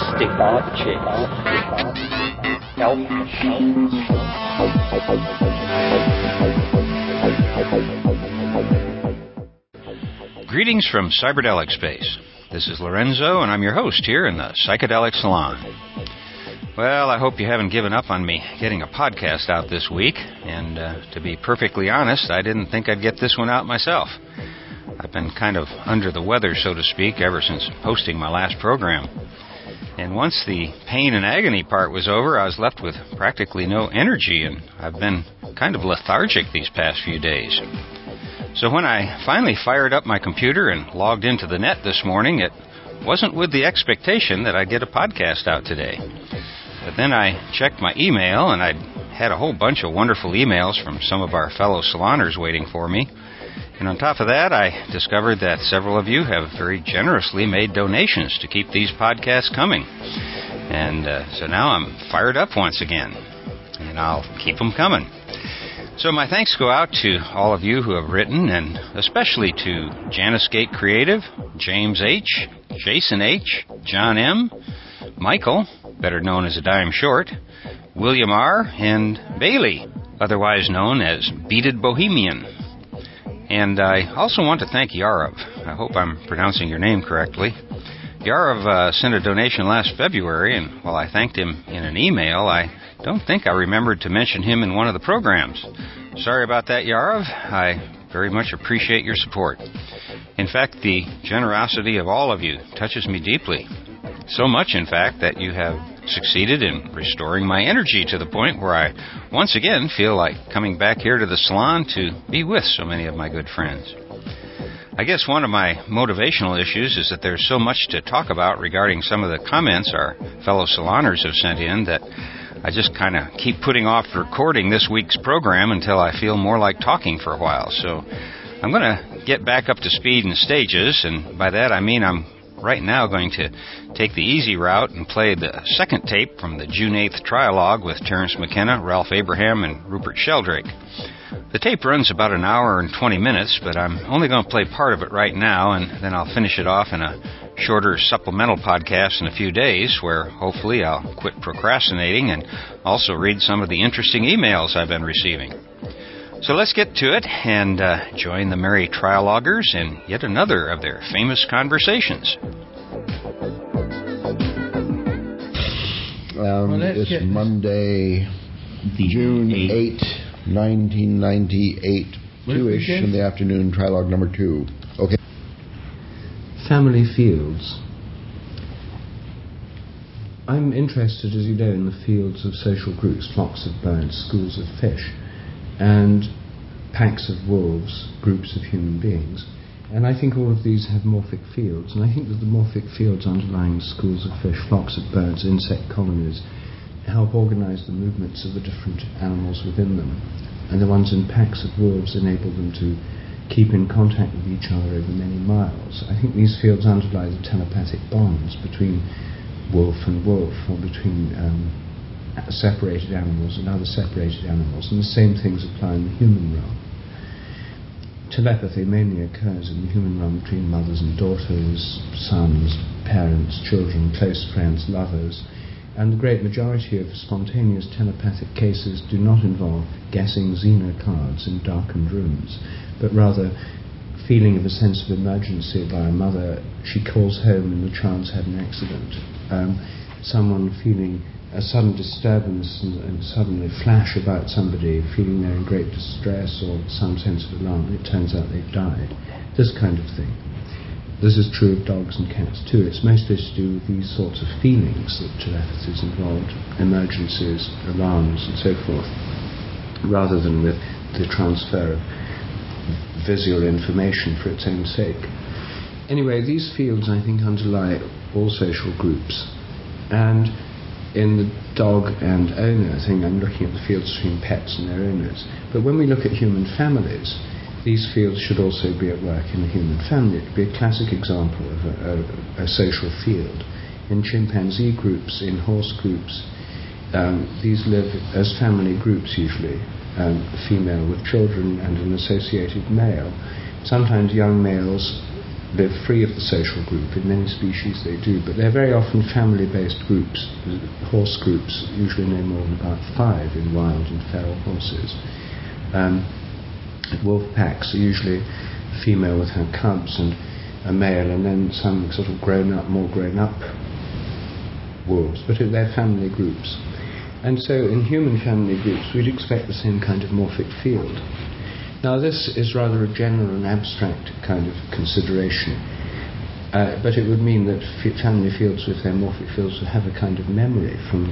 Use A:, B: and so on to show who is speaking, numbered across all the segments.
A: stick.
B: Greetings from Cyberdelic Space. This is Lorenzo, and I'm your host here in the Psychedelic Salon. Well, I hope you haven't given up on me getting a podcast out this week, and uh, to be perfectly honest, I didn't think I'd get this one out myself. I've been kind of under the weather, so to speak, ever since posting my last program. And once the pain and agony part was over, I was left with practically no energy, and I've been kind of lethargic these past few days. So when I finally fired up my computer and logged into the net this morning, it wasn't with the expectation that I'd get a podcast out today. But then I checked my email, and I'd had a whole bunch of wonderful emails from some of our fellow saloners waiting for me. And on top of that, I discovered that several of you have very generously made donations to keep these podcasts coming. And uh, so now I'm fired up once again, and I'll keep them coming. So my thanks go out to all of you who have written, and especially to Janice Gate Creative, James H., Jason H., John M., Michael, better known as a dime short, William R., and Bailey, otherwise known as Beaded Bohemian. And I also want to thank Yarov. I hope I'm pronouncing your name correctly. Yarov uh, sent a donation last February, and while I thanked him in an email, I don't think I remembered to mention him in one of the programs. Sorry about that, Yarov. I very much appreciate your support. In fact, the generosity of all of you touches me deeply. So much, in fact, that you have succeeded in restoring my energy to the point where I once again feel like coming back here to the salon to be with so many of my good friends. I guess one of my motivational issues is that there's so much to talk about regarding some of the comments our fellow saloners have sent in that I just kind of keep putting off recording this week's program until I feel more like talking for a while. So I'm going to get back up to speed in stages, and by that I mean I'm right now going to take the easy route and play the second tape from the June 8th trialogue with Terence McKenna, Ralph Abraham, and Rupert Sheldrake. The tape runs about an hour and 20 minutes, but I'm only going to play part of it right now, and then I'll finish it off in a shorter supplemental podcast in a few days where hopefully I'll quit procrastinating and also read some of the interesting emails I've been receiving. So let's get to it and uh, join the merry trialoguers in yet another of their famous conversations.
C: Um,
D: Well,
C: it's
D: get-
C: Monday, June 8, 1998,
D: What did we
C: 2 ish in the afternoon, trilogue number 2. Okay.
D: family fields. I'm interested, as you know, in the fields of social groups, flocks of birds, schools of fish, and packs of wolves, groups of human beings. And I think all of these have morphic fields, and I think that the morphic fields underlying schools of fish, flocks of birds, insect colonies help organize the movements of the different animals within them. And the ones in packs of wolves enable them to keep in contact with each other over many miles. I think these fields underlie the telepathic bonds between wolf and wolf, or between um, separated animals and other separated animals, and the same things apply in the human realm. Telepathy mainly occurs in the human realm between mothers and daughters, sons, parents, children, close friends, lovers, and the great majority of spontaneous telepathic cases do not involve guessing Zener cards in darkened rooms, but rather feeling of a sense of emergency by a mother. She calls home and the child's had an accident. Um, someone feeling a sudden disturbance and, and suddenly flash about somebody, feeling they're in great distress or some sense of alarm, it turns out they've died. This kind of thing. This is true of dogs and cats too. It's mostly to do with these sorts of feelings that telepathy is involved, emergencies, alarms, and so forth, rather than with the transfer of visual information for its own sake. Anyway, these fields, I think, underlie all social groups. And in the dog and owner thing, I'm looking at the fields between pets and their owners. But when we look at human families, these fields should also be at work in the human family. It would be a classic example of a, a, a social field. In chimpanzee groups, in horse groups, um, these live as family groups usually, um, female with children and an associated male. Sometimes young males live free of the social group. In many species they do, but they're very often family-based groups, horse groups, usually no more than about five in wild and feral horses. Um, wolf packs are usually female with her cubs and a male, and then some sort of grown up, more grown up wolves, but they're family groups. And so in human family groups, we'd expect the same kind of morphic field. Now, this is rather a general and abstract kind of consideration, uh, but it would mean that family fields with their morphic fields would have a kind of memory from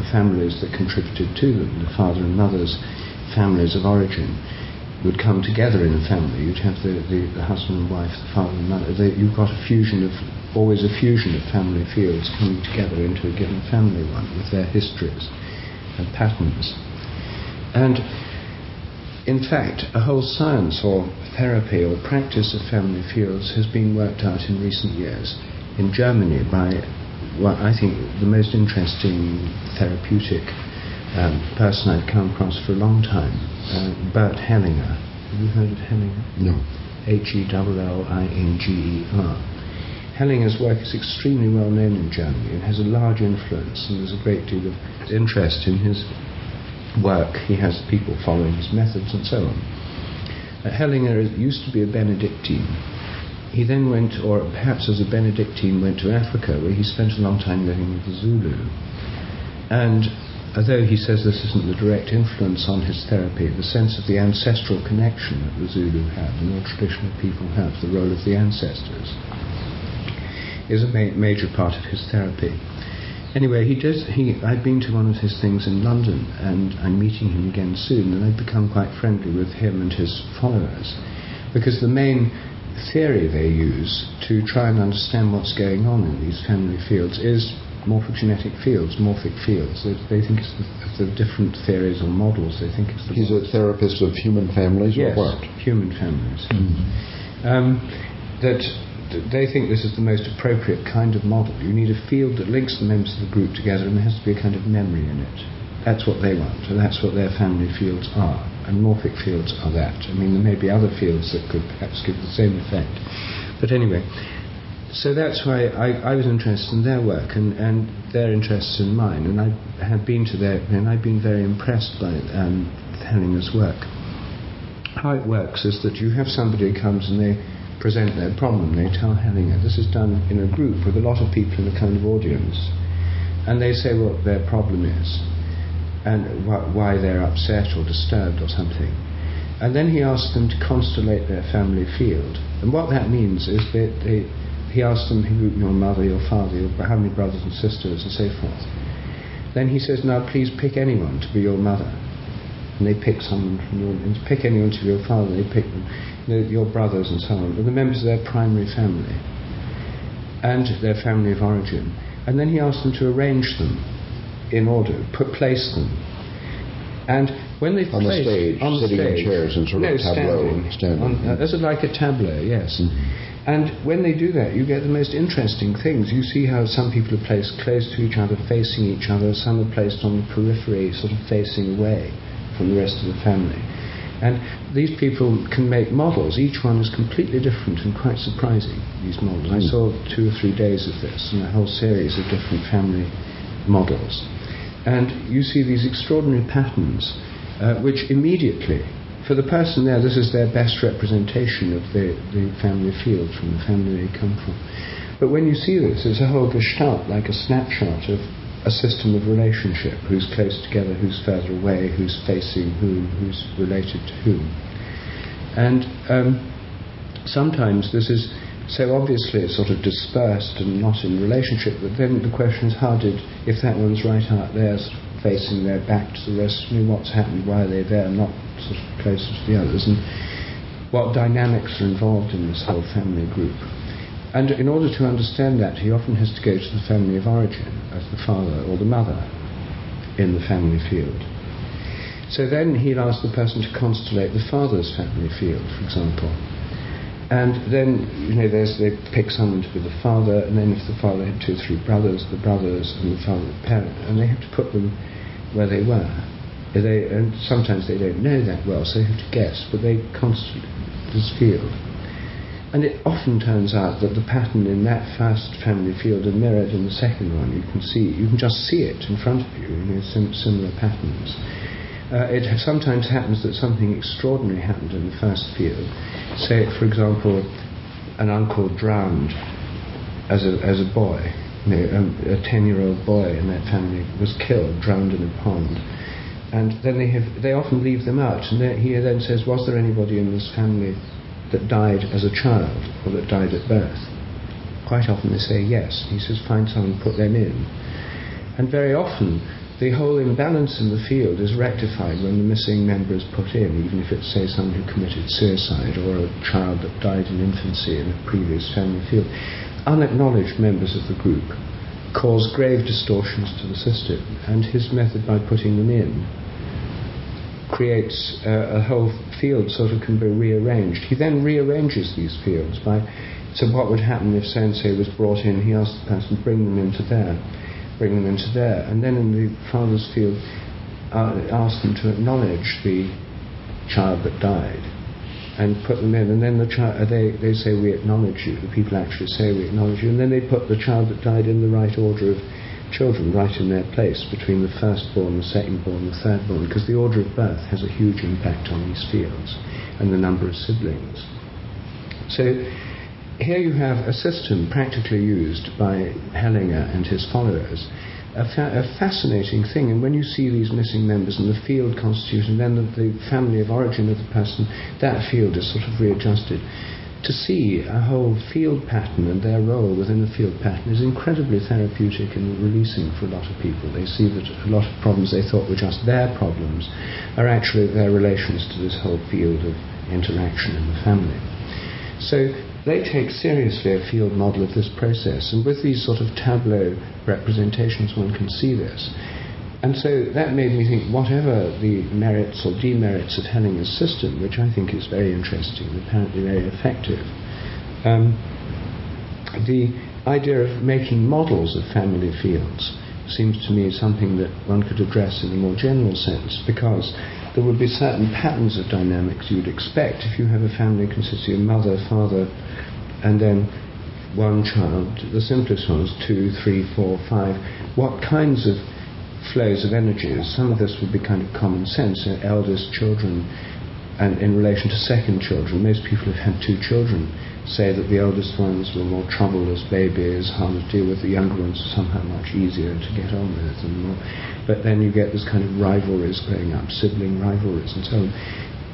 D: the families that contributed to them, the father and mother's families of origin would come together in a family. You'd have the, the, the husband and wife, the father and mother. They, you've got a fusion of, always a fusion of family fields coming together into a given family one with their histories and patterns. And in fact, a whole science or therapy or practice of family fields has been worked out in recent years in Germany by what I think the most interesting therapeutic um, person I've come across for a long time, uh, Bert Hellinger. Have you heard of Hellinger?
C: No.
D: H E L L I N G E R. Hellinger's work is extremely well known in Germany and has a large influence, and there's a great deal of interest in his work. He has people following his methods and so on. Uh, Hellinger used to be a Benedictine. He then went, or perhaps as a Benedictine, went to Africa, where he spent a long time living with the Zulu. And although he says this isn't the direct influence on his therapy, the sense of the ancestral connection that the Zulu have, the more traditional people have, the role of the ancestors, is a ma- major part of his therapy. Anyway, he does. He, I've been to one of his things in London, and I'm meeting him again soon, and I've become quite friendly with him and his followers, because the main theory they use to try and understand what's going on in these family fields is morphogenetic fields, morphic fields. They, they think it's the, the, different theories or models. They think it's the
C: He's a therapist of human families
D: yes,
C: or what?
D: human families. Mm-hmm. Um, that they think this is the most appropriate kind of model. You need a field that links the members of the group together, and there has to be a kind of memory in it. That's what they want, and that's what their family fields are. And morphic fields are that. I mean, there may be other fields that could perhaps give the same effect. But anyway, so that's why I, I was interested in their work and, and their interests in mine. And I had been to their, and I've been very impressed by um, Hellinger's work. How it works is that you have somebody who comes and they present their problem. They tell Hellinger. This is done in a group with a lot of people in a kind of audience. And they say what their problem is and wh- why they're upset or disturbed or something. And then he asks them to constellate their family field. And what that means is that they, he asks them, your mother, your father, your, how many brothers and sisters, and so forth. Then he says, now please pick anyone to be your mother. And they pick someone from your, and pick anyone to your father, they pick them your brothers and so on, the members of their primary family and their family of origin. And then he asked them to arrange them in order, put place them. And when they
C: on
D: placed,
C: the stage,
D: on
C: sitting
D: stage,
C: in chairs and sort
D: no,
C: of tableau,
D: standing,
C: standing.
D: on, uh, like a tableau, yes. Mm-hmm. And when they do that, you get the most interesting things. You see how some people are placed close to each other, facing each other. Some are placed on the periphery, sort of facing away from the rest of the family. And these people can make models. Each one is completely different and quite surprising, these models. I
C: Hmm.
D: saw two or three days of this and a whole series of different family models. And you see these extraordinary patterns, uh, which immediately, for the person there, this is their best representation of the, the family field from the family they come from. But when you see this, it's a whole gestalt, like a snapshot of a system of relationship who's close together, who's further away, who's facing whom, who's related to whom. And um, sometimes this is so obviously sort of dispersed and not in relationship, but then the question is how did, if that one's right out there facing their back to the rest, I mean, what's happened, why are they there, not sort of closer to the others, and what dynamics are involved in this whole family group. And in order to understand that, he often has to go to the family of origin, as the father or the mother in the family field. So then he'll ask the person to constellate the father's family field, for example. And then, you know, they pick someone to be the father, and then if the father had two or three brothers, the brothers, and the father, the parent, and they have to put them where they were. They, and sometimes they don't know that well, so they have to guess, but they constellate this field. And it often turns out that the pattern in that first family field are mirrored in the second one. You can see, you can just see it in front of you, you know, sim- similar patterns. Uh, it sometimes happens that something extraordinary happened in the first field. Say, for example, an uncle drowned as a, as a boy. You know, um, a 10 year old boy in that family was killed, drowned in a pond. And then they, have, they often leave them out. And he then says, Was there anybody in this family that died as a child or that died at birth? Quite often they say yes. He says, find someone, put them in. And very often the whole imbalance in the field is rectified when the missing member is put in, even if it's, say, someone who committed suicide or a child that died in infancy in a previous family field. Unacknowledged members of the group cause grave distortions to the system, and his method by putting them in creates uh, a whole field sort of can be rearranged. He then rearranges these fields by so what would happen if Sensei was brought in, he asked the person, bring them into there, bring them into there, and then in the father's field, uh, ask them to acknowledge the child that died and put them in, and then the child, uh, they, they say, we acknowledge you. The people actually say, we acknowledge you, and then they put the child that died in the right order of children right in their place between the firstborn, the secondborn, the thirdborn, because the order of birth has a huge impact on these fields and the number of siblings. So here you have a system practically used by Hellinger and his followers. A, fa- a, fascinating thing, and when you see these missing members and the field constitution, then the, the family of origin of the person, that field is sort of readjusted to see a whole field pattern and their role within the field pattern is incredibly therapeutic and releasing for a lot of people. They see that a lot of problems they thought were just their problems are actually their relations to this whole field of interaction in the family. So they take seriously a field model of this process, and with these sort of tableau representations, one can see this. And so that made me think whatever the merits or demerits of Hellinger's system, which I think is very interesting and apparently very effective, um, the idea of making models of family fields seems to me something that one could address in a more general sense because there would be certain patterns of dynamics you would expect if you have a family consisting of mother, father, and then one child. The simplest ones, two, three, four, five. What kinds of flows of energies. Some of this would be kind of common sense. You know, eldest children, and in relation to second children, most people who've had two children say that the eldest ones were more trouble as babies, harder to deal with. The younger ones are somehow much easier to get on with. And more. But then you get this kind of rivalries growing up, sibling rivalries and so on.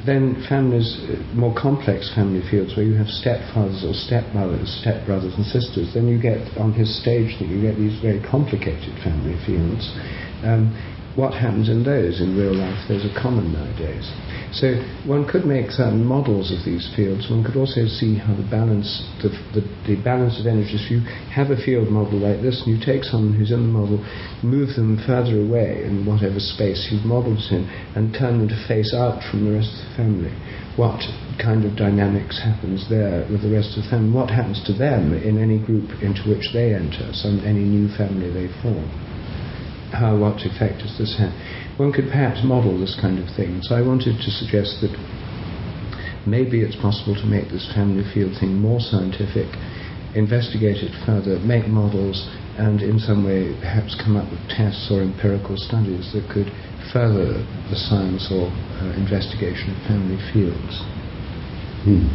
D: Then families, more complex family fields where you have stepfathers or stepmothers, stepbrothers and sisters, then you get on his stage that you get these very complicated family fields. Um, what happens in those in real life? Those are common nowadays. So one could make certain models of these fields. One could also see how the balance, the, the, the balance of energies. If you have a field model like this, and you take someone who's in the model, move them further away in whatever space you've modelled in, and turn them to face out from the rest of the family. What kind of dynamics happens there with the rest of the family? What happens to them in any group into which they enter, some any new family they form? How what effect does this have? One could perhaps model this kind of thing. So I wanted to suggest that maybe it's possible to make this family field thing more scientific, investigate it further, make models, and in some way perhaps come up with tests or empirical studies that could further the science or uh, investigation of family fields.
C: Hmm.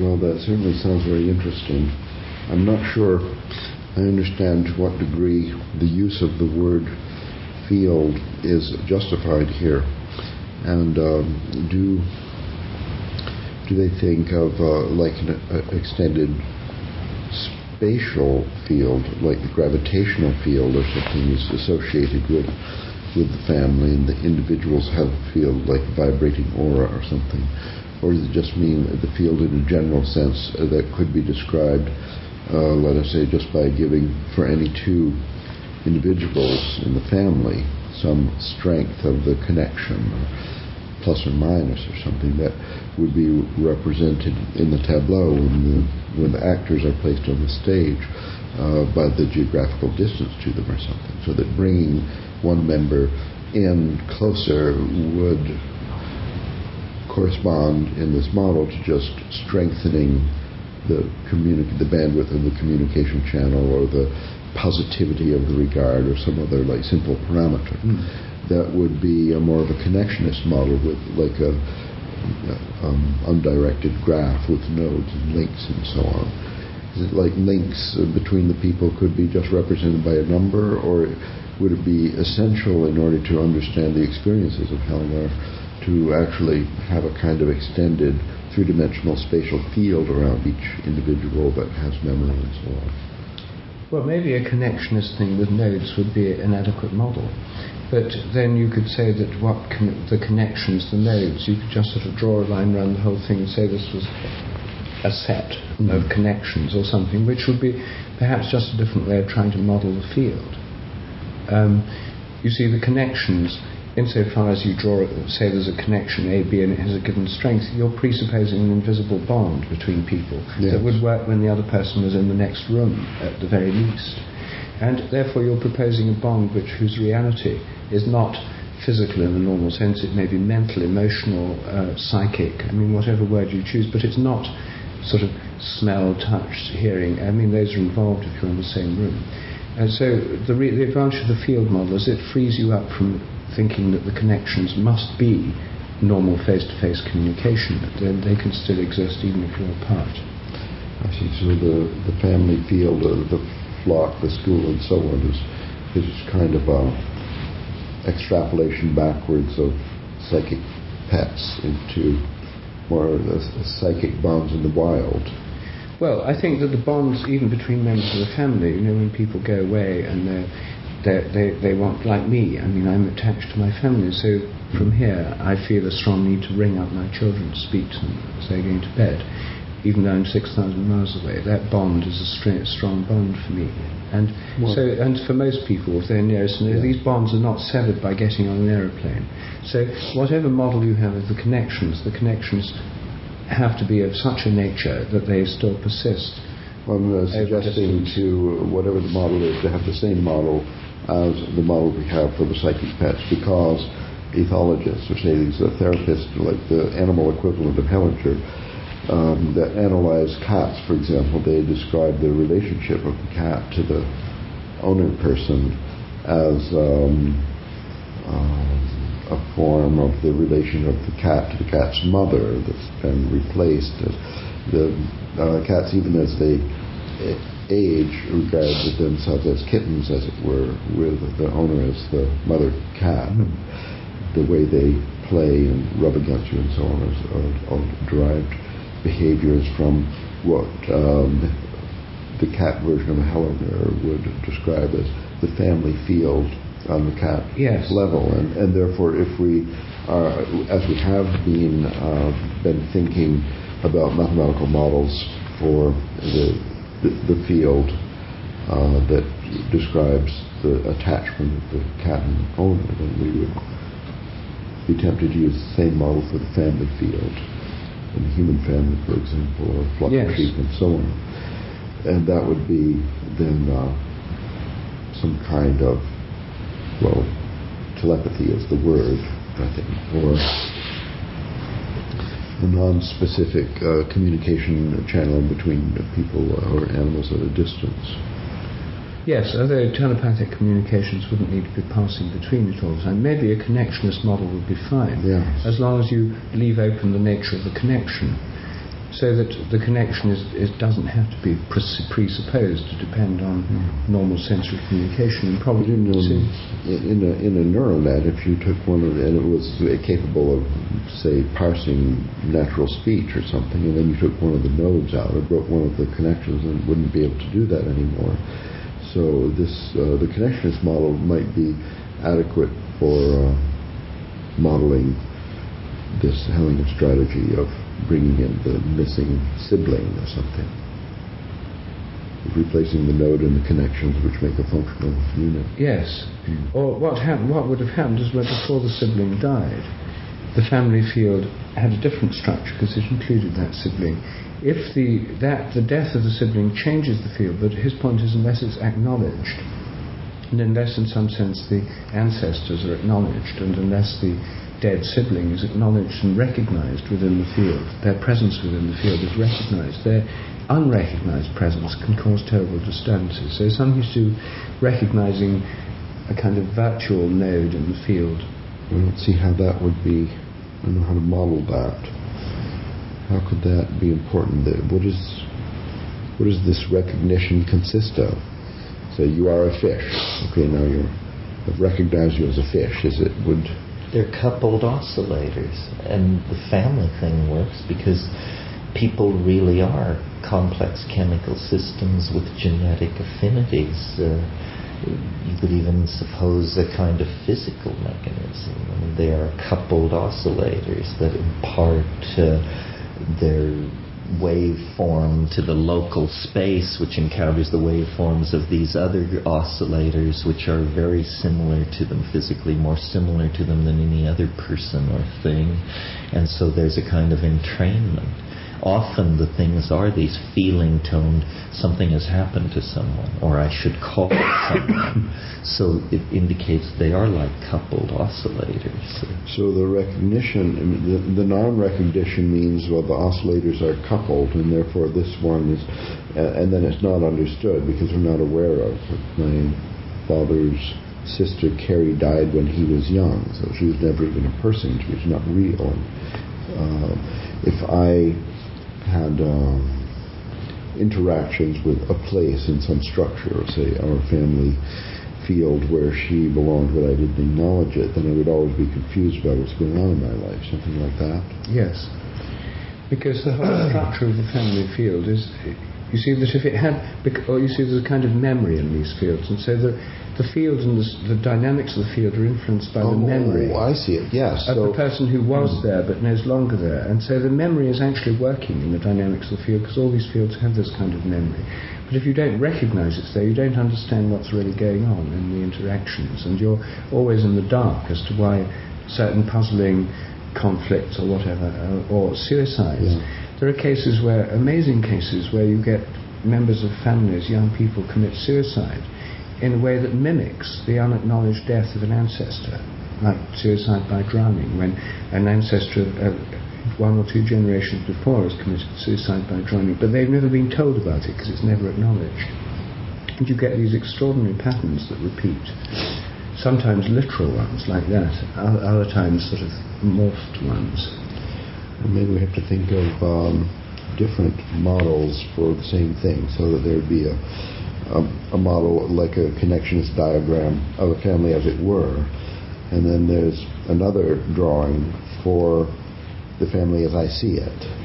C: Well, that certainly sounds very interesting. I'm not sure I understand to what degree the use of the word field is justified here. And um, do do they think of uh, like an uh, extended spatial field, like the gravitational field or something is associated with with the family, and the individuals have a field like a vibrating aura or something, or does it just mean the field in a general sense that could be described uh, let us say, just by giving for any two individuals in the family some strength of the connection, or plus or minus or something that would be represented in the tableau when the, when the actors are placed on the stage uh, by the geographical distance to them or something. So that bringing one member in closer would correspond in this model to just strengthening the communi- the bandwidth of the communication channel or the positivity of the regard or some other like simple parameter. That would be a more of a connectionist model with like a um, undirected graph with nodes and links and so on. Is it like links between the people could be just represented by a number, or would it be essential in order to understand the experiences of Hellinger to actually have a kind of extended three-dimensional spatial field around each individual that has memory and so on?
D: Well, maybe a connectionist thing with nodes would be an adequate model. But then you could say that what con- the connections, the nodes, you could just sort of draw a line around the whole thing and say this was a set of connections or something, which would be perhaps just a different way of trying to model the field. Um, you see, the connections, insofar as you draw, say there's a connection A, B, and it has a given strength, you're presupposing an invisible bond between people
C: Yes.
D: that would work when the other person was in the next room, at the very least. And therefore, you're proposing a bond which whose reality is not physical in the normal sense. It may be mental, emotional, uh, psychic. I mean, whatever word you choose, but it's not sort of smell, touch, hearing. I mean, those are involved if you're in the same room. And so the, re- the advantage of the field model is it frees you up from thinking that the connections must be normal face-to-face communication. That they, they can still exist even if you're apart.
C: I see. So the, the family field, uh, the flock, the school, and so on is is kind of a extrapolation backwards of psychic pets into more of the psychic bonds in the wild.
D: Well, I think that the bonds, even between members of the family, you know, when people go away and they're, they're, they they want, like me, I mean, I'm attached to my family, so from here I feel a strong need to ring up my children to speak to them as they're going to bed, even though I'm 6,000 miles away. That bond is a stra- strong bond for me. And
C: Well-
D: so, and for most people, if they're nearest,
C: Yeah.
D: these bonds are not severed by getting on an aeroplane. So, whatever model you have of the connections, the connections have to be of such a nature that they still persist.
C: I'm uh, suggesting to whatever the model is to have the same model as the model we have for the psychic pets because ethologists, or say these uh, therapists, like the animal equivalent of Hellinger, um, that analyze cats, for example, they describe the relationship of the cat to the owner person as um, um, a form of the relation of the cat to the cat's mother that's been replaced. The uh, cats, even as they age, regard themselves as kittens, as it were, with the owner as the mother cat. The way they play and rub against you and so on is uh, all derived behaviors from what um, the cat version of Hellinger would describe as the family field on the cat
D: Yes.
C: level, and, and therefore, if we are, as we have been, uh, been thinking about mathematical models for the the, the field uh, that describes the attachment of the cat and the owner, then we would be tempted to use the same model for the family field. In the human family, for example, or flock of sheep and so on. And that would be then uh, some kind of, well, telepathy is the word, I think, or a non-specific uh, communication channel between people or animals at a distance.
D: Yes, although telepathic communications wouldn't need to be passing between it all the time. Maybe a connectionist model would be fine,
C: Yes.
D: as long as you leave open the nature of the connection, so that the connection is, is doesn't have to be presupposed to depend on normal sensory communication. And probably
C: in, um, in, a, in a neural net, if you took one of the, and it was capable of, say, parsing natural speech or something, and then you took one of the nodes out or broke one of the connections, and it wouldn't be able to do that anymore. So this, uh, the connectionist model might be adequate for uh, modeling this Hellinger strategy of bringing in the missing sibling or something replacing the node and the connections which make a functional unit.
D: Yes. Hmm. Or what happened? What would have happened is when before the sibling died, the family field had a different structure because it included that sibling. If the that the death of the sibling changes the field, but his point is unless it's acknowledged, and unless in some sense the ancestors are acknowledged, and unless the dead sibling is acknowledged and recognized within the field. Their presence within the field is recognized. Their unrecognized presence can cause terrible disturbances. So something to do recognizing a kind of virtual node in the field.
C: I don't see how that would be. I don't know how to model that. How could that be important? What is what does this recognition consist of? So you are a fish. Okay, now you have recognized you as a fish. Is it would
E: they're coupled oscillators, and the family thing works because people really are complex chemical systems with genetic affinities. Uh, you could even suppose a kind of physical mechanism. I mean, they are coupled oscillators that impart uh, their waveform to the local space, which encounters the waveforms of these other oscillators, which are very similar to them physically, more similar to them than any other person or thing. And so there's a kind of entrainment often the things are these feeling toned, something has happened to someone, or I should call someone. so it indicates they are like coupled oscillators.
C: So the recognition, the, the non recognition means, well, the oscillators are coupled, and therefore this one is, and then it's not understood because we're not aware of. My father's sister Carrie died when he was young, so she was never even a person. She was not real. Uh, if I had um, interactions with a place in some structure, say our family field where she belonged, but I didn't acknowledge it, then I would always be confused about what's going on in my life, something like that.
D: Yes, because the whole structure of the family field is you see that if it had, or you see there's a kind of memory in these fields, and so the, the field and the, the dynamics of the field are influenced by
C: oh,
D: the memory.
C: Oh, I see it. Yes.
D: Of
C: so,
D: the person who was mm. there but no longer there, and so the memory is actually working in the dynamics of the field because all these fields have this kind of memory. But if you don't recognise it's there, you don't understand what's really going on in the interactions, and you're always in the dark as to why certain puzzling conflicts or whatever, or, or suicides. Yeah there are cases where, amazing cases, where you get members of families, young people, commit suicide in a way that mimics the unacknowledged death of an ancestor, like suicide by drowning, when an ancestor uh, one or two generations before has committed suicide by drowning, but they've never been told about it because it's never acknowledged. And you get these extraordinary patterns that repeat. Sometimes literal ones like that, other times sort of morphed ones
C: maybe we have to think of um, different models for the same thing so that there would be a, a, a, model like a connectionist diagram of a family as it were. And then there's another drawing for the family as I see it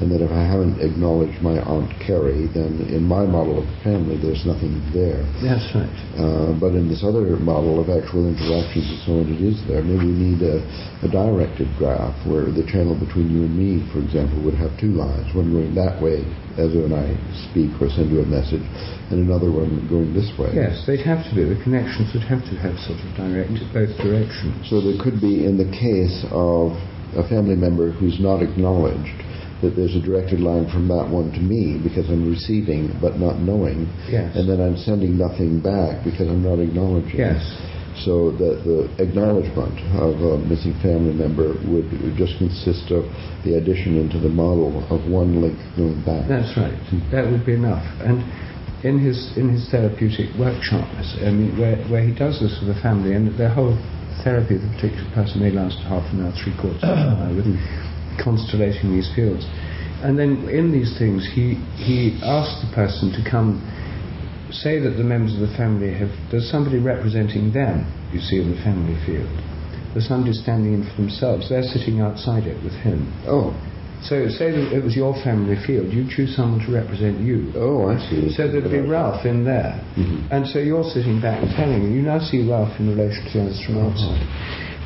C: and that if I haven't acknowledged my Aunt Carrie, then in my model of the family, there's nothing there.
D: That's right.
C: Uh, but in this other model of actual interactions and so on, it is there. Maybe we need a, a directed graph where the channel between you and me, for example, would have two lines, one going that way as when I speak or send you a message, and another one going this way.
D: Yes, they'd have to be. The connections would have to have sort of directed both directions.
C: So there could be, in the case of a family member who's not acknowledged, that there's a directed line from that one to me because I'm receiving but not knowing.
D: Yes.
C: And then I'm sending nothing back because I'm not acknowledging.
D: Yes.
C: So that the acknowledgement of a missing family member would just consist of the addition into the model of one link going back.
D: That's right. That would be enough. And in his in his therapeutic workshops, I mean, where, where he does this with the family, and their whole therapy of the particular person may last half an hour, three quarters of an hour with constellating these fields. And then in these things, he, he asks the person to come, say that the members of the family have, there's somebody representing them, you see, in the family field. There's somebody standing in for themselves. They're sitting outside it with him.
C: Oh.
D: So say that it was your family field, you choose someone to represent you.
C: Oh, I see.
D: So there'd be Ralph in there.
C: Mm-hmm.
D: And so you're sitting back and telling him, you now see Ralph in relation to others from outside.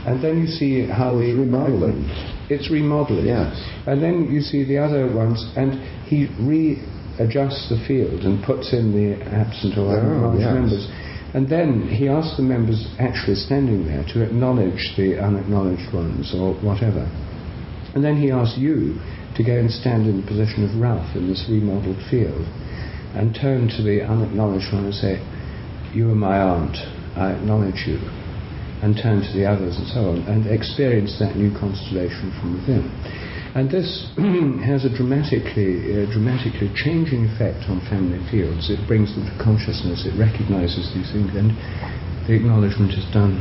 D: And then you see how
C: the remodeling.
D: It's remodeling.
C: Yes.
D: And then you see the other ones, and he readjusts the field and puts in the absent or
C: oh, yes.
D: members. And then he asks the members actually standing there to acknowledge the unacknowledged ones or whatever. And then he asks you to go and stand in the position of Ralph in this remodeled field and turn to the unacknowledged one and say, You are my aunt. I acknowledge you. And turn to the others and so on, and experience that new constellation from within. And this has a dramatically, uh, dramatically changing effect on family fields. It brings them to consciousness, it recognizes these things, and the acknowledgement is done,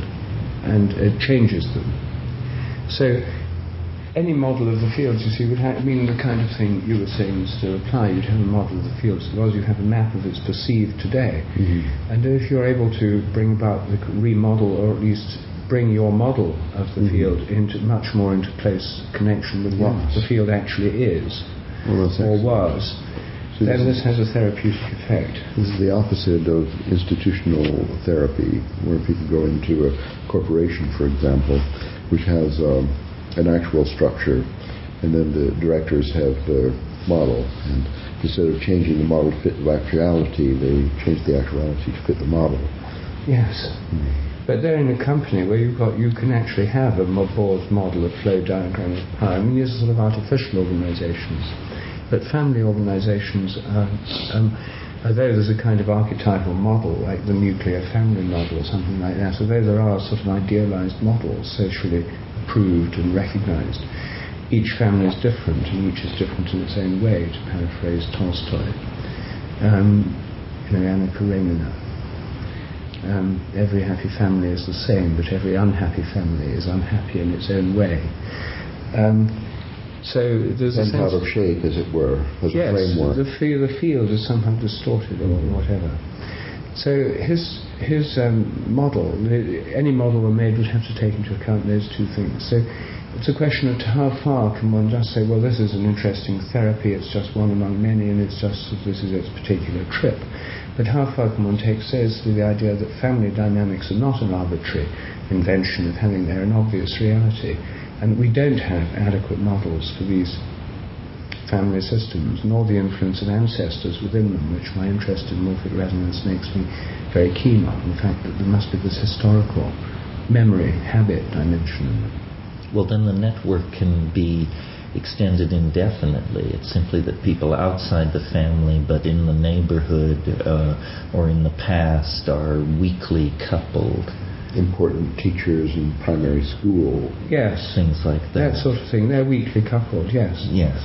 D: and it changes them. So any model of the fields, you see, would have, mean the kind of thing you were saying would still apply. You'd have a model of the fields as well as you have a map of its perceived today.
C: Mm-hmm.
D: And if you're able to bring about the remodel, or at least bring your model of the
C: Mhm.
D: field into much more into place connection with what
C: Yes.
D: the field actually is
C: Well,
D: or was,
C: So
D: then
C: this
D: this has a therapeutic effect.
C: This is the opposite of institutional therapy, where people go into a corporation, for example, which has um, an actual structure, and then the directors have their model. And instead of changing the model to fit the actuality, they change the actuality to fit the model.
D: Yes. Hmm. But they're in a company where you've got, you can actually have a board model, of flow diagram of power. I mean, these are sort of artificial organizations. But family organizations, uh, um, uh, are, um, although there's a kind of archetypal model, like the nuclear family model or something like that, although there are sort of idealized models, socially approved and recognized, each family is different and each is different in its own way, to paraphrase Tolstoy. Um, you know, Anna Karenina um, every happy family is the same, but every unhappy family is unhappy in its own way. Um, so there's a
C: Sent out of shape, as it were, as
D: yes,
C: a framework.
D: the field, the field is somehow distorted or whatever. So his his um, model, any model one made would have to take into account those two things. So it's a question of how far can one just say, well, this is an interesting therapy, it's just one among many, and it's just this is its particular trip. But how far can one take seriously the idea that family dynamics are not an arbitrary invention of having there an obvious reality, and we don't have adequate models for these family systems, nor the influence of ancestors within them, which my interest in morphic resonance makes me very keen on. The fact that there must be this historical memory, habit dimension in.
E: Well, then the network can be extended indefinitely. It's simply that people outside the family but in the neighborhood uh, or in the past are weakly coupled,
C: Important teachers in primary school.
D: Yes,
E: things like that.
D: that sort of thing. They're weakly coupled, yes.
E: Yes.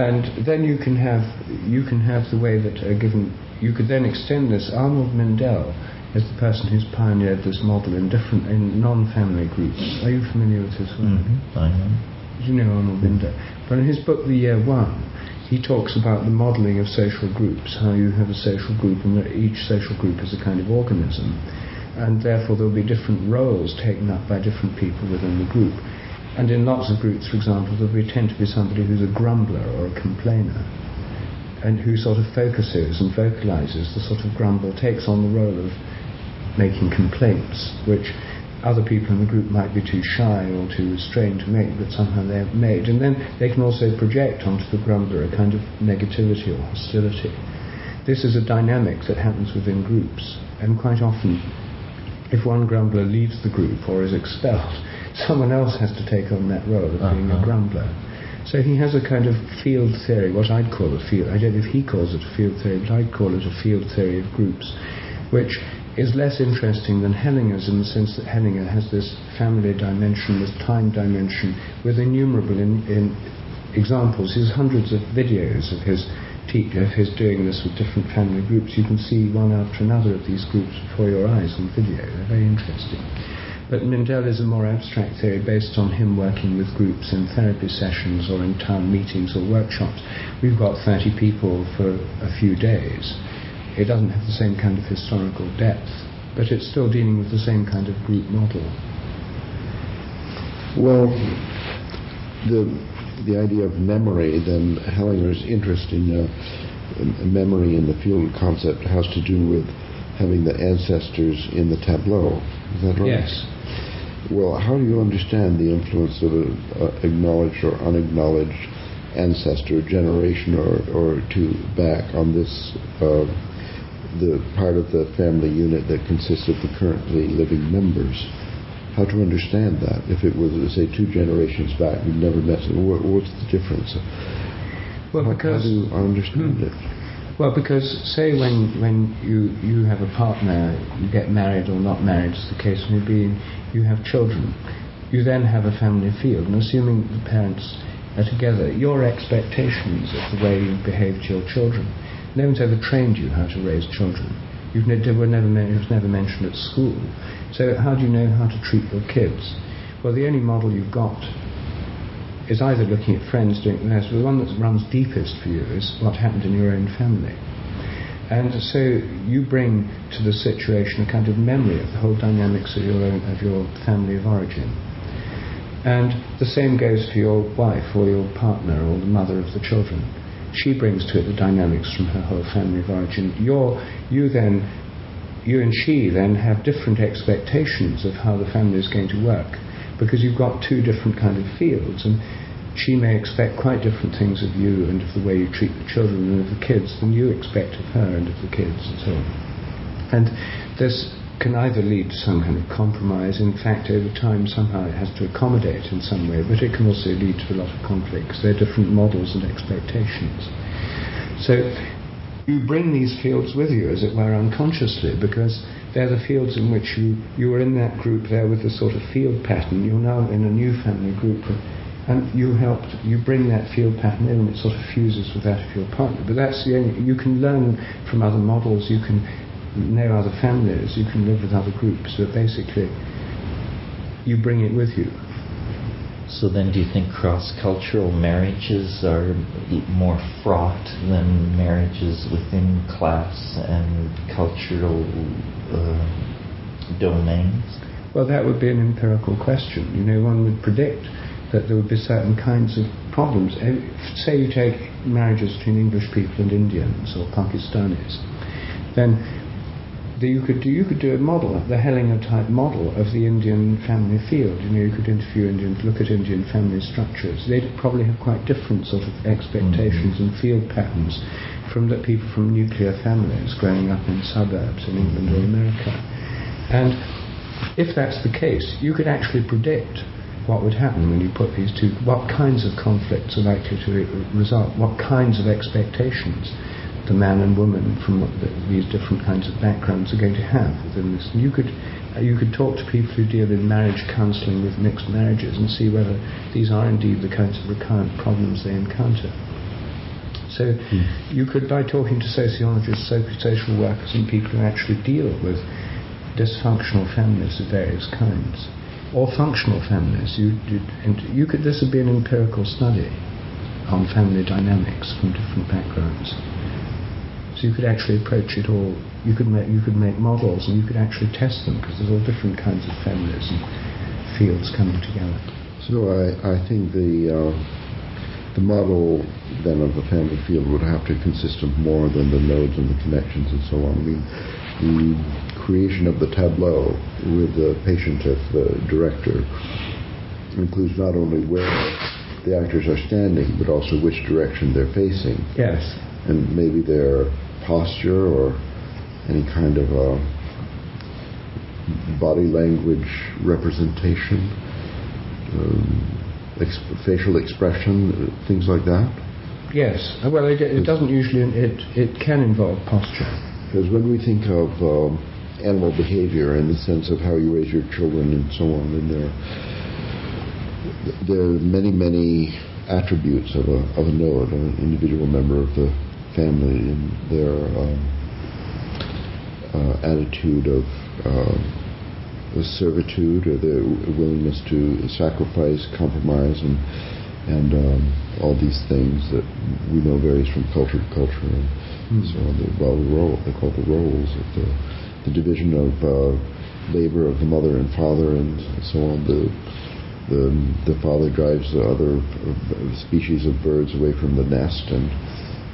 D: And then you can have you can have the way that a given you could then extend this. Arnold Mindell is the person who's pioneered this model in different in non-family groups. Are you familiar with his work?
E: hmm I know.
D: You know Arnold Mindell, But in his book, The Year One, he talks about the modelling of social groups, how you have a social group and that each social group is a kind of organism. And therefore there'll be different roles taken up by different people within the group. And in lots of groups, for example, there'll be, tend to be somebody who's a grumbler or a complainer and who sort of focuses and vocalizes the sort of grumble, takes on the role of making complaints, which other people in the group might be too shy or too restrained to make, but somehow they're made. And then they can also project onto the grumbler a kind of negativity or hostility. This is a dynamic that happens within groups, and quite often, if one grumbler leaves the group or is expelled, someone else has to take on that role of being a
E: Uh-huh.
D: grumbler. So he has a kind of field theory, what I'd call a field. I don't know if he calls it a field theory, but I'd call it a field theory of groups, which is less interesting than Hellinger's in the sense that Hellinger has this family dimension, this time dimension, with innumerable in, in examples. He has hundreds of videos of his teach, of his doing this with different family groups. You can see one after another of these groups before your eyes on video. They're very interesting. But Mindell is a more abstract theory based on him working with groups in therapy sessions or in town meetings or workshops. We've got 30 people for a few days. It doesn't have the same kind of historical depth, but it's still dealing with the same kind of group model.
C: Well, the the idea of memory, then Hellinger's interest in uh, in memory in the field concept has to do with having the ancestors in the tableau. Is that right?
D: Yes.
C: Well, how do you understand the influence of an acknowledged or unacknowledged ancestor, generation or, or two back on this, uh, the part of the family unit that consists of the currently living members? How to understand that? If it was, say, two generations back, we've never met, what, what's the difference?
D: Well, because
C: how do you understand it?
D: Well, because say when when you you have a partner, you get married or not married, as the case may be, you have children. You then have a family field, and assuming the parents are together, your expectations of the way you behave to your children. No one's ever trained you how to raise children. You've ne- were never it was never mentioned at school. So how do you know how to treat your kids? Well, the only model you've got is either looking at friends doing this, the one that runs deepest for you is what happened in your own family. And so you bring to the situation a kind of memory of the whole dynamics of your own, of your family of origin. And the same goes for your wife or your partner or the mother of the children. She brings to it the dynamics from her whole family of origin. You're, you then, you and she then have different expectations of how the family is going to work because you've got two different kind of fields and she may expect quite different things of you and of the way you treat the children and of the kids than you expect of her and of the kids and so on. And this can either lead to some kind of compromise. In fact, over time, somehow it has to accommodate in some way, but it can also lead to a lot of conflict because there are different models and expectations. So you bring these fields with you, as it were, unconsciously, because they're the fields in which you, you were in that group there with the sort of field pattern. You're now in a new family group, and you helped, you bring that field pattern in, and it sort of fuses with that of your partner. But that's the only, you can learn from other models, you can know other families, you can live with other groups, but basically, you bring it with you.
E: So then, do you think cross-cultural marriages are more fraught than marriages within class and cultural uh, domains?
D: Well, that would be an empirical question. You know, one would predict that there would be certain kinds of problems. Say you take marriages between English people and Indians or Pakistanis, then you could do you could do a model, the Hellinger type model of the Indian family field. You know, you could interview Indians, look at Indian family structures. They'd probably have quite different sort of expectations mm-hmm. and field patterns from the people from nuclear families growing up in suburbs in England or America. And if that's the case, you could actually predict what would happen when you put these two, what kinds of conflicts are likely to result, what kinds of expectations the man and woman from the, these different kinds of backgrounds are going to have within this. And you could uh, you could talk to people who deal in marriage counselling with mixed marriages and see whether these are indeed the kinds of recurrent problems they encounter. So mm. you could, by talking to sociologists, social workers, and people who actually deal with dysfunctional families of various kinds, or functional families, you, you, you could. This would be an empirical study on family dynamics from different backgrounds. So you could actually approach it all. You could make you could make models and you could actually test them because there's all different kinds of families and fields coming together.
C: So I, I think the uh, the model then of the family field would have to consist of more than the nodes and the connections and so on. I mean, the creation of the tableau with the patient as the director includes not only where the actors are standing, but also which direction they're facing.
D: Yes.
C: And maybe their posture or any kind of a body language representation, um, ex- facial expression, things like that?
D: Yes. Well, it, it doesn't usually. It it can involve posture.
C: Because when we think of um, animal behavior in the sense of how you raise your children and so on, and there there are many many attributes of a of a node, an individual member of the family and their um, uh, attitude of uh, servitude or their willingness to sacrifice, compromise, and and um, all these things that we know varies from culture to culture and mm. so. The, well, the role they call the roles of the the division of uh, labor of the mother and father and so on. The the, the father drives the other species of birds away from the nest and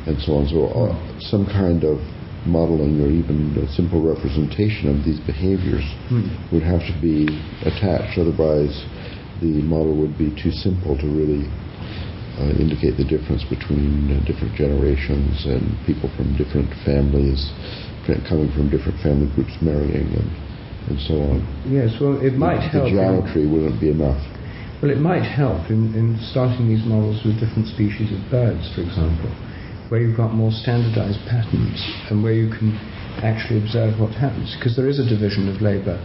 C: and so on. So uh, some kind of modeling or even a simple representation of these behaviors mm. would have to be attached. Otherwise, the model would be too simple to really uh, indicate the difference between uh, different generations and people from different families coming from different family groups marrying and, and so on.
D: Yes, well, it might
C: the,
D: help.
C: The geometry wouldn't be enough.
D: Well, it might help in, in starting these models with different species of birds, for example where you've got more standardized patterns and where you can actually observe what happens. Because there is a division of labor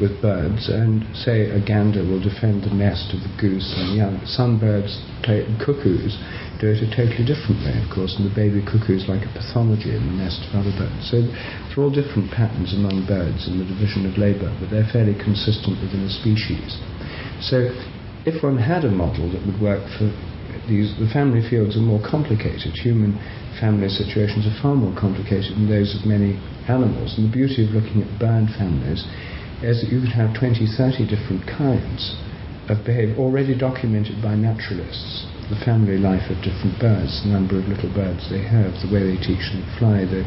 D: with birds, and say a gander will defend the nest of the goose and young. Some birds, cuckoos, do it a totally different way, of course, and the baby cuckoo is like a pathology in the nest of other birds. So there are all different patterns among birds in the division of labour, but they're fairly consistent within a species. So if one had a model that would work for these, the family fields are more complicated. Human family situations are far more complicated than those of many animals. And the beauty of looking at bird families is that you could have 20, 30 different kinds of behavior already documented by naturalists the family life of different birds, the number of little birds they have, the way they teach them to fly, the,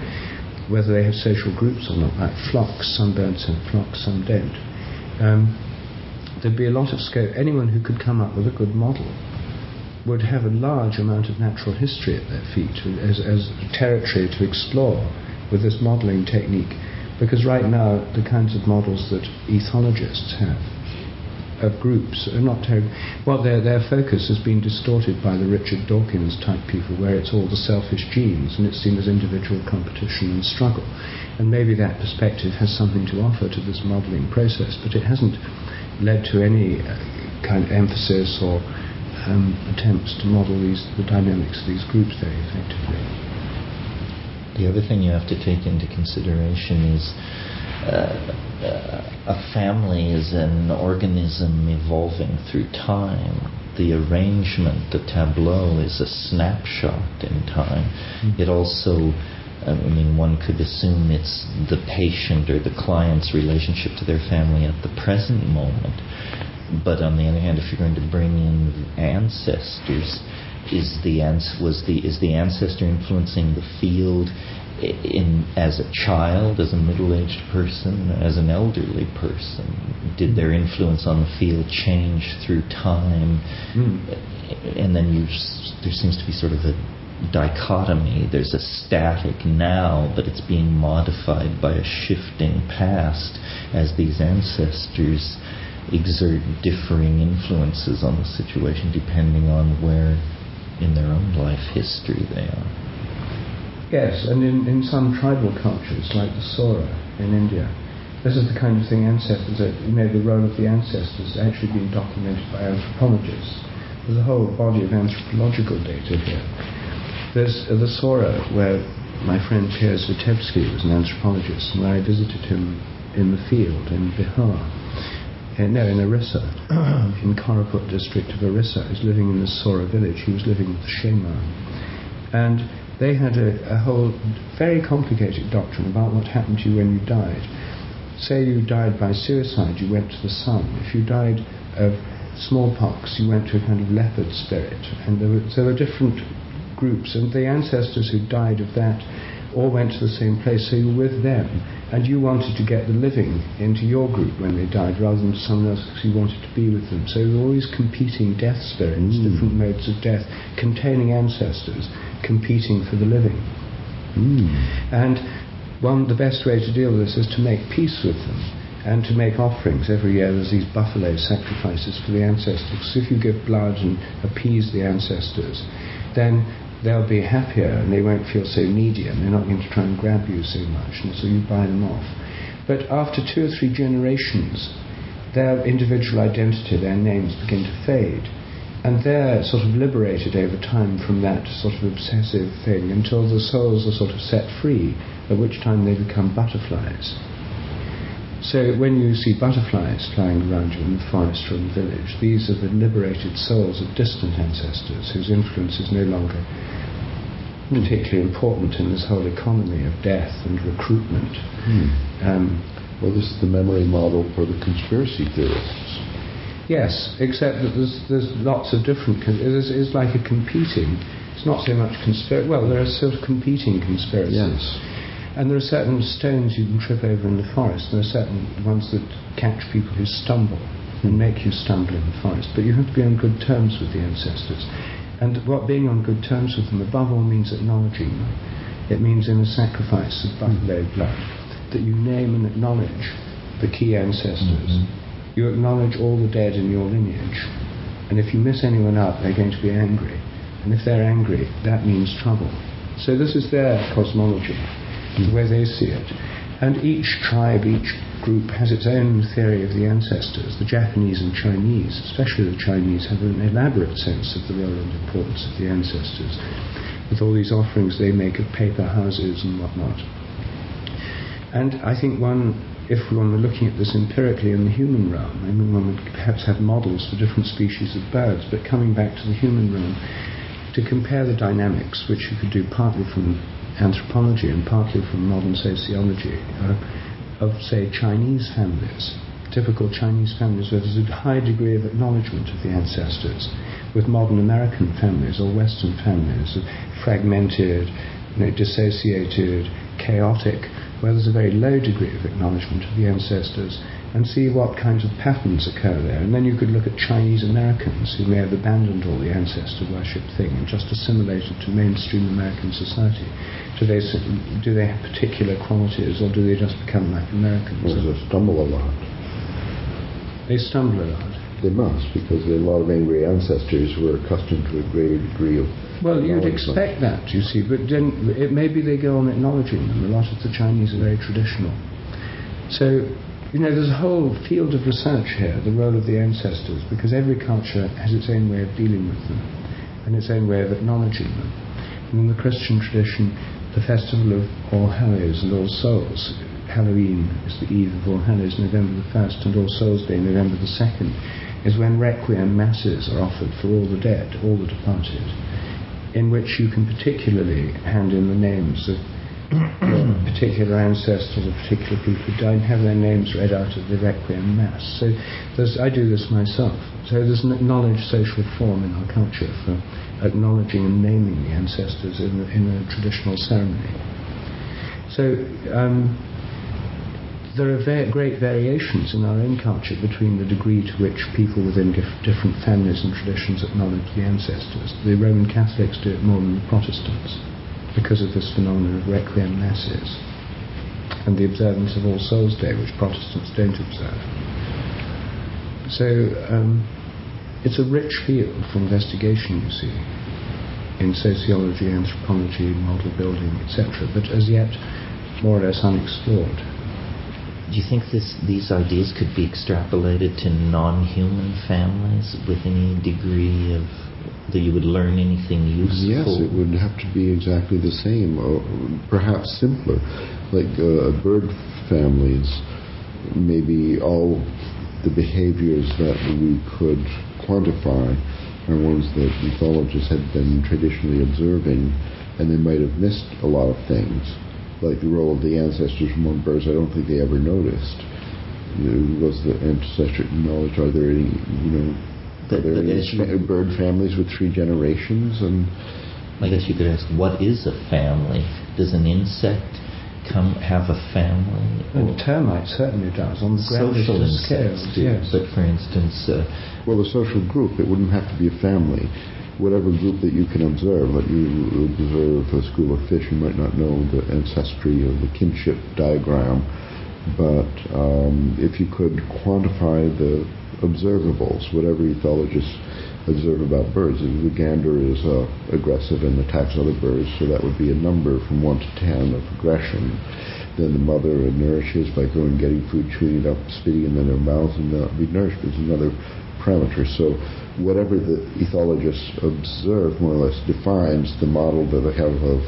D: whether they have social groups or not, like flocks. Some birds have flocks, some don't. Um, there'd be a lot of scope. Anyone who could come up with a good model would have a large amount of natural history at their feet as, as territory to explore with this modeling technique. Because right now, the kinds of models that ethologists have of groups are not terribly. Well, their, their focus has been distorted by the Richard Dawkins type people, where it's all the selfish genes and it's seen as individual competition and struggle. And maybe that perspective has something to offer to this modelling process, but it hasn't led to any uh, kind of emphasis or um, attempts to model these, the dynamics of these groups very effectively.
E: The other thing you have to take into consideration is uh, a family is an organism evolving through time. The arrangement, the tableau, is a snapshot in time. Mm-hmm. It also, I mean, one could assume it's the patient or the client's relationship to their family at the present moment. But on the other hand, if you're going to bring in ancestors, is the was the is the ancestor influencing the field in as a child, as a middle-aged person, as an elderly person? Did their influence on the field change through time? Mm. And then you, there seems to be sort of a dichotomy. There's a static now, but it's being modified by a shifting past as these ancestors exert differing influences on the situation depending on where in their own life history they are.
D: Yes, and in, in some tribal cultures, like the Sora in India, this is the kind of thing ancestors, you know, the role of the ancestors actually being documented by anthropologists. There's a whole body of anthropological data here. There's the Sora, where my friend Piers Vitebsky was an anthropologist, and where I visited him in the field in Bihar. No, in Orissa, in Koraput district of Orissa. He was living in the Sora village. He was living with the shaman. And they had a, a whole very complicated doctrine about what happened to you when you died. Say you died by suicide, you went to the sun. If you died of smallpox, you went to a kind of leopard spirit. And there were, there were different groups, and the ancestors who died of that all went to the same place, so you were with them. And you wanted to get the living into your group when they died rather than someone else because you wanted to be with them. So there were always competing death spirits, mm. different modes of death, containing ancestors competing for the living. Mm. And one, the best way to deal with this is to make peace with them and to make offerings. Every year there's these buffalo sacrifices for the ancestors. If you give blood and appease the ancestors, then they'll be happier and they won't feel so needy and they're not going to try and grab you so much, and so you buy them off. But after two or three generations, their individual identity, their names begin to fade. And they're sort of liberated over time from that sort of obsessive thing until the souls are sort of set free, at which time they become butterflies. So when you see butterflies flying around you in the forest or in the village, these are the liberated souls of distant ancestors whose influence is no longer particularly important in this whole economy of death and recruitment. Hmm.
C: Um, well, this is the memory model for the conspiracy theorists.
D: Yes, except that there's, there's lots of different. It's, it's like a competing. It's not so much conspiracy. Well, there are sort of competing conspiracies.
C: Yes.
D: And there are certain stones you can trip over in the forest. There are certain ones that catch people who stumble and make you stumble in the forest. But you have to be on good terms with the ancestors. And what being on good terms with them above all means acknowledging them. It means in a sacrifice of buffalo blood that you name and acknowledge the key ancestors. Mm-hmm. You acknowledge all the dead in your lineage. And if you miss anyone out, they're going to be angry. And if they're angry, that means trouble. So this is their cosmology, Mm-hmm. the way they see it. And each tribe, each group has its own theory of the ancestors. The Japanese and Chinese, especially the Chinese, have an elaborate sense of the role and importance of the ancestors, with all these offerings they make of paper houses and whatnot. And I think one, if one were looking at this empirically in the human realm, I mean, one would perhaps have models for different species of birds, but coming back to the human realm, to compare the dynamics, which you could do partly from anthropology and partly from modern sociology uh, of, say, Chinese families, typical Chinese families where there's a high degree of acknowledgement of the ancestors, with modern American families or Western families, fragmented, you know, dissociated, chaotic, where there's a very low degree of acknowledgement of the ancestors and see what kinds of patterns occur there. And then you could look at Chinese Americans who may have abandoned all the ancestor worship thing and just assimilated to mainstream American society. Do they, do they have particular qualities or do they just become like Americans?
C: Well, they stumble a lot.
D: They stumble a lot.
C: They must, because a lot of angry ancestors were accustomed to a greater degree of.
D: Well, you'd expect that, you see, but then it, maybe they go on acknowledging them. A lot of the Chinese are very traditional. So you know, there's a whole field of research here, the role of the ancestors, because every culture has its own way of dealing with them and its own way of acknowledging them. And in the Christian tradition, the festival of All Hallows and All Souls, Halloween is the eve of All Hallows, November the 1st, and All Souls Day, November the 2nd, is when requiem masses are offered for all the dead, all the departed, in which you can particularly hand in the names of particular ancestors of particular people don't have their names read out at the Requiem Mass. So I do this myself. So there's an acknowledged social form in our culture for acknowledging and naming the ancestors in, in a traditional ceremony. So um, there are great variations in our own culture between the degree to which people within dif- different families and traditions acknowledge the ancestors. The Roman Catholics do it more than the Protestants because of this phenomenon of requiem masses and the observance of All Souls Day, which Protestants don't observe. So um, it's a rich field for investigation, you see, in sociology, anthropology, model building, etc., but as yet more or less unexplored.
E: Do you think this, these ideas could be extrapolated to non human families with any degree of that you would learn anything useful?
C: Yes, it would have to be exactly the same, or perhaps simpler. Like uh, bird families, maybe all the behaviors that we could quantify are ones that ethologists had been traditionally observing, and they might have missed a lot of things, like the role of the ancestors among birds. I don't think they ever noticed. was the ancestral knowledge? Are there any, you know,
E: But-
C: are there
E: but
C: any
E: as you-
C: fa- bird families with three generations? And
E: I guess you could ask, what is a family? Does an insect come have a family?
D: And
E: Or
D: termite certainly does on the
E: social
D: grandest
E: insects
D: scales.
E: do.
D: Yes.
E: But for instance, uh,
C: Well, a social group, it wouldn't have to be a family. Whatever group that you can observe, like you observe a school of fish, you might not know the ancestry or the kinship diagram, but um, if you could quantify the observables, whatever ethologists observe about birds, if the gander is uh, aggressive and attacks other birds, so that would be a number from 1 to 10 of aggression. Then the mother nourishes by going getting food, chewing it up, spitting it in their mouth, and that would be nourished is another parameter. So whatever the ethologists observe more or less defines the model that they have of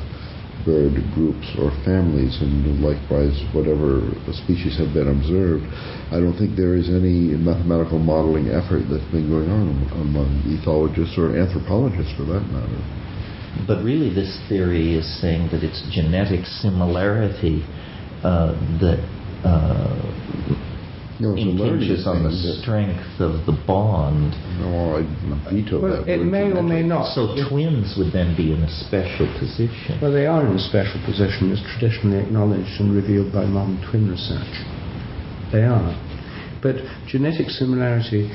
C: bird groups or families, and likewise whatever species have been observed. I don't think there is any mathematical modeling effort that's been going on among ethologists or anthropologists for that matter.
E: but really, this theory is saying that it's genetic similarity uh, that uh,
C: No, it's a learning
E: impinges on the
C: thing that-
E: strength of the bond.
C: No, I veto
D: Well,
C: that.
D: it
C: word
D: may or may not.
E: So twins would then be in a special position.
D: Well, they are in a special position as traditionally acknowledged and revealed by modern twin research. They are. But genetic similarity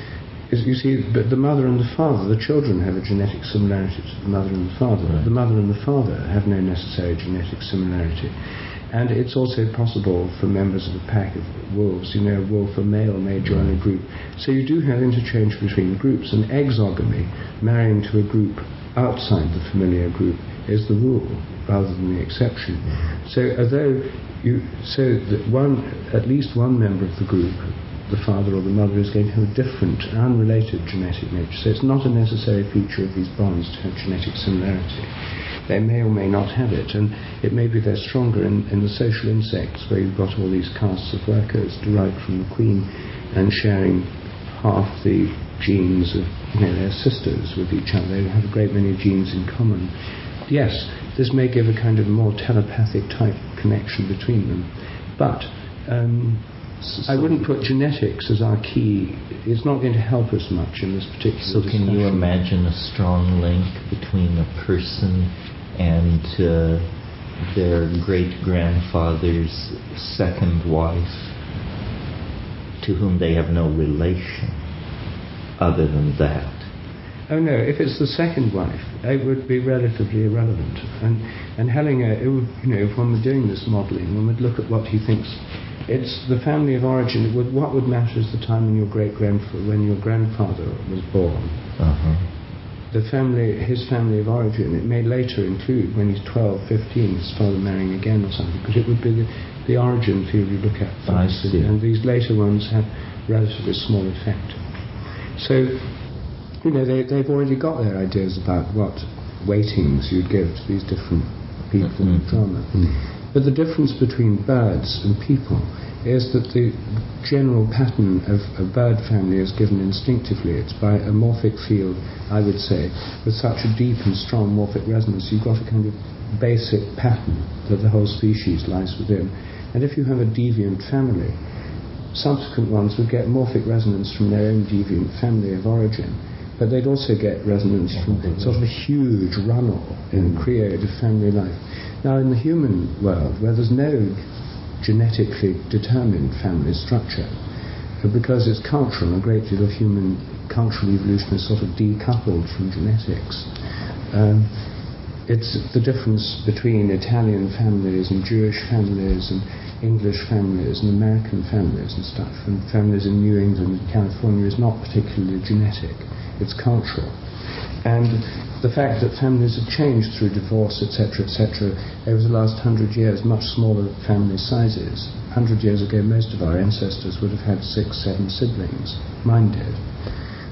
D: is, you see, but the mother and the father, the children have a genetic similarity to the mother and the father.
E: Right.
D: The mother and the father have no necessary genetic similarity. And it's also possible for members of a pack of wolves, you know, a wolf, a male may join a group. So you do have interchange between groups, and exogamy, marrying to a group outside the familiar group is the rule rather than the exception. So although you so that one at least one member of the group the father or the mother is going to have a different, unrelated genetic nature. So it's not a necessary feature of these bonds to have genetic similarity. They may or may not have it, and it may be they're stronger in, in the social insects where you've got all these castes of workers derived from the queen and sharing half the genes of you know, their sisters with each other. They have a great many genes in common. Yes, this may give a kind of more telepathic type connection between them, but um, I wouldn't put genetics as our key. It's not going to help us much in this particular.
E: So, can you imagine a strong link between a person and uh, their great grandfather's second wife, to whom they have no relation other than that?
D: Oh no, if it's the second wife, it would be relatively irrelevant. And and Hellinger, it would, you know, if one were doing this modelling, one would look at what he thinks it's the family of origin. Would, what would matter is the time when your great grandfather, when your grandfather was born.
E: Uh-huh.
D: The family, his family of origin. It may later include when he's 12, 15, his father marrying again or something, because it would be the, the origin field you look at
E: see.
D: And these later ones have relatively small effect. So, you know, they, they've already got their ideas about what weightings you'd give to these different people mm-hmm. in the drama. Mm-hmm. But the difference between birds and people is that the general pattern of a bird family is given instinctively. It's by a morphic field, I would say, with such a deep and strong morphic resonance, you've got a kind of basic pattern that the whole species lies within. And if you have a deviant family, subsequent ones would get morphic resonance from their own deviant family of origin but they'd also get resonance from sort of a huge runnel in chreode of family life. Now, in the human world, where there's no genetically determined family structure, because it's cultural, a great deal of human cultural evolution is sort of decoupled from genetics. Um, it's the difference between Italian families and Jewish families and English families and American families and stuff, and families in New England and California is not particularly genetic it's cultural. And the fact that families have changed through divorce, etc., etc., over the last hundred years, much smaller family sizes. Hundred years ago, most of our ancestors would have had six, seven siblings. Mine did.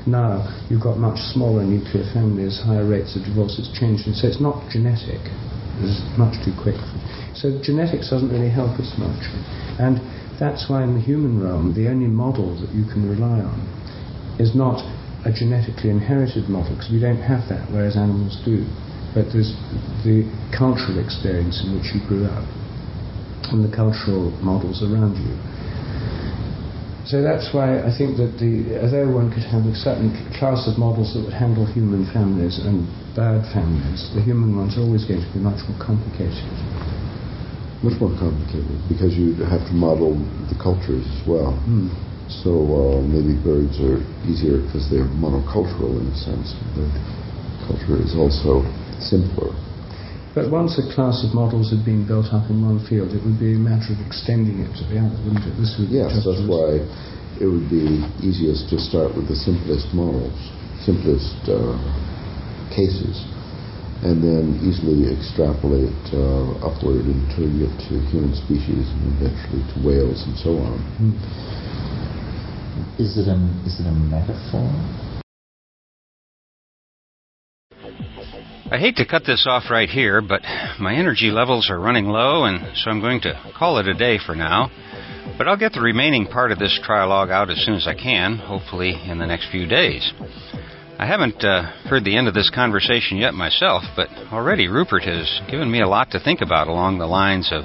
D: Now you've got much smaller nuclear families, higher rates of divorce. It's changed, and so it's not genetic. It's much too quick. So genetics doesn't really help us much, and that's why in the human realm, the only model that you can rely on is not a genetically inherited model because we don't have that, whereas animals do. But there's the cultural experience in which you grew up and the cultural models around you. So that's why I think that the, although one could have a certain class of models that would handle human families and bad families, the human ones are always going to be much more complicated.
C: Much more complicated because you have to model the cultures as well.
D: Mm.
C: So uh, maybe birds are easier because they're monocultural in a sense. The culture is also simpler.
D: But once a class of models had been built up in one field, it would be a matter of extending it to the other, wouldn't it?
C: This would yes, that's why it would be easiest to start with the simplest models, simplest uh, cases, and then easily extrapolate uh, upward until you get to human species and eventually to whales and so on.
D: Mm.
E: Is it a, is it a metaphor?
B: I hate to cut this off right here, but my energy levels are running low, and so I'm going to call it a day for now. But I'll get the remaining part of this trialogue out as soon as I can, hopefully in the next few days. I haven't uh, heard the end of this conversation yet myself, but already Rupert has given me a lot to think about along the lines of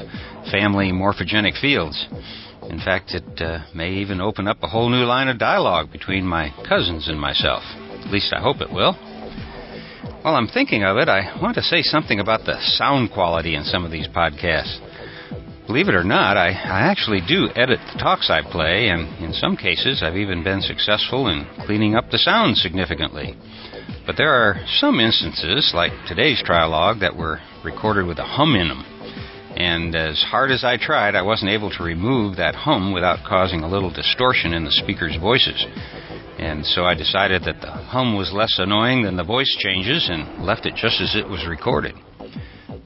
B: family morphogenic fields. In fact, it uh, may even open up a whole new line of dialogue between my cousins and myself. At least I hope it will. While I'm thinking of it, I want to say something about the sound quality in some of these podcasts. Believe it or not, I, I actually do edit the talks I play, and in some cases, I've even been successful in cleaning up the sound significantly. But there are some instances, like today's trialogue, that were recorded with a hum in them and as hard as I tried, I wasn't able to remove that hum without causing a little distortion in the speakers' voices. And so I decided that the hum was less annoying than the voice changes and left it just as it was recorded.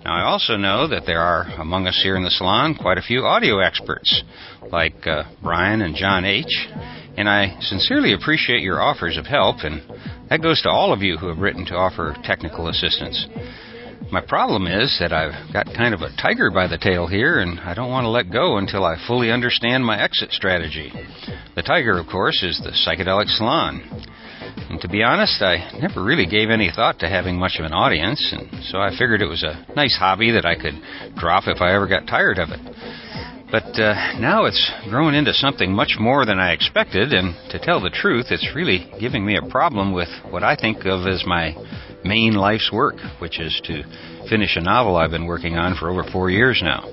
B: Now, I also know that there are among us here in the salon quite a few audio experts, like uh, Brian and John H., and I sincerely appreciate your offers of help, and that goes to all of you who have written to offer technical assistance. My problem is that I've got kind of a tiger by the tail here, and I don't want to let go until I fully understand my exit strategy. The tiger, of course, is the psychedelic salon. And to be honest, I never really gave any thought to having much of an audience, and so I figured it was a nice hobby that I could drop if I ever got tired of it. But uh, now it's grown into something much more than I expected, and to tell the truth, it's really giving me a problem with what I think of as my main life's work, which is to finish a novel I've been working on for over four years now.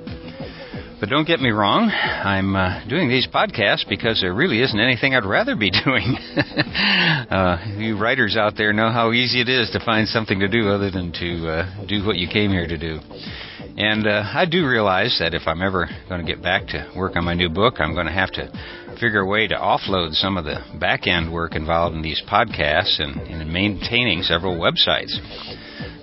B: But don't get me wrong, I'm uh, doing these podcasts because there really isn't anything I'd rather be doing. uh, you writers out there know how easy it is to find something to do other than to uh, do what you came here to do. And uh, I do realize that if I'm ever going to get back to work on my new book, I'm going to have to figure a way to offload some of the back end work involved in these podcasts and, and in maintaining several websites.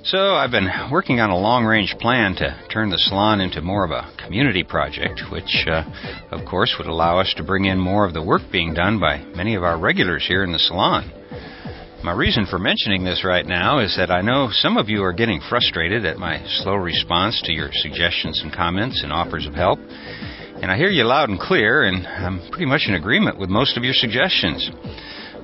B: So I've been working on a long range plan to turn the salon into more of a community project, which, uh, of course, would allow us to bring in more of the work being done by many of our regulars here in the salon. My reason for mentioning this right now is that I know some of you are getting frustrated at my slow response to your suggestions and comments and offers of help. And I hear you loud and clear, and I'm pretty much in agreement with most of your suggestions.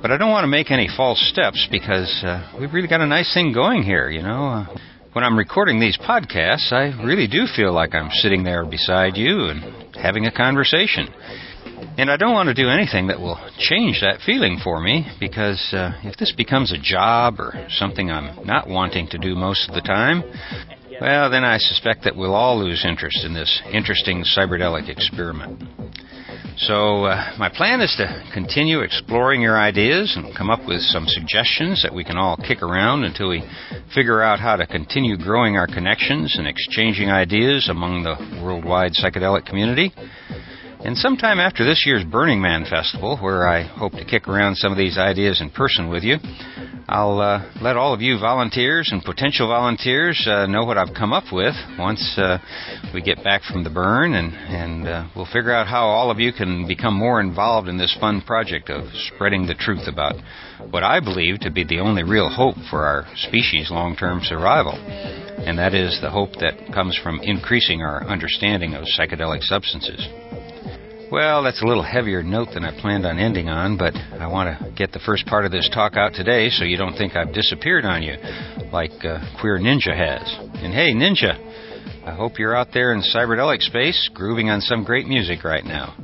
B: But I don't want to make any false steps because uh, we've really got a nice thing going here, you know. Uh, when I'm recording these podcasts, I really do feel like I'm sitting there beside you and having a conversation. And I don't want to do anything that will change that feeling for me because uh, if this becomes a job or something I'm not wanting to do most of the time, well, then I suspect that we'll all lose interest in this interesting cyberdelic experiment. So, uh, my plan is to continue exploring your ideas and come up with some suggestions that we can all kick around until we figure out how to continue growing our connections and exchanging ideas among the worldwide psychedelic community. And sometime after this year's Burning Man Festival, where I hope to kick around some of these ideas in person with you, I'll uh, let all of you volunteers and potential volunteers uh, know what I've come up with once uh, we get back from the burn, and, and uh, we'll figure out how all of you can become more involved in this fun project of spreading the truth about what I believe to be the only real hope for our species' long term survival. And that is the hope that comes from increasing our understanding of psychedelic substances. Well, that's a little heavier note than I planned on ending on, but I want to get the first part of this talk out today so you don't think I've disappeared on you like uh, Queer Ninja has. And hey, Ninja, I hope you're out there in cyberdelic space grooving on some great music right now.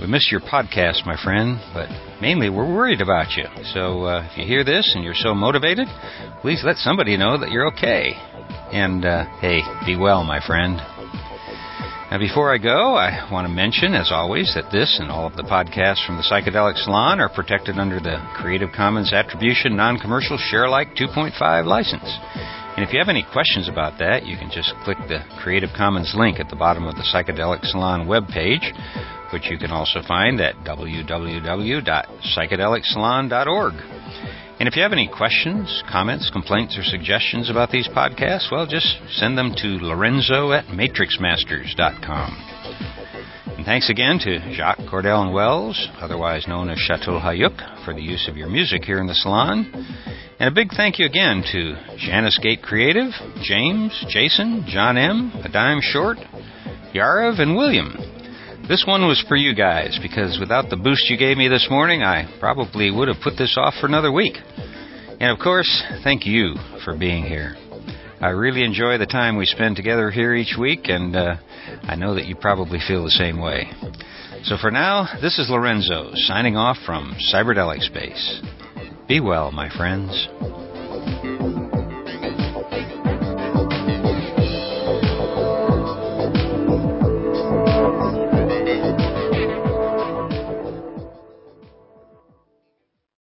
B: We miss your podcast, my friend, but mainly we're worried about you. So uh, if you hear this and you're so motivated, please let somebody know that you're okay. And uh, hey, be well, my friend. Now, before I go, I want to mention, as always, that this and all of the podcasts from the Psychedelic Salon are protected under the Creative Commons Attribution Non Commercial Share Sharealike 2.5 license. And if you have any questions about that, you can just click the Creative Commons link at the bottom of the Psychedelic Salon webpage, which you can also find at www.psychedelicsalon.org. And if you have any questions, comments, complaints, or suggestions about these podcasts, well, just send them to lorenzo at matrixmasters.com. And thanks again to Jacques Cordell and Wells, otherwise known as Chateau Heyoka, for the use of your music here in the salon. And a big thank you again to Janice Gate Creative, James, Jason, John M., A Dime Short, Yarav, and William. This one was for you guys because without the boost you gave me this morning, I probably would have put this off for another week. And of course, thank you for being here. I really enjoy the time we spend together here each week, and uh, I know that you probably feel the same way. So for now, this is Lorenzo signing off from Cyberdelic Space. Be well, my friends.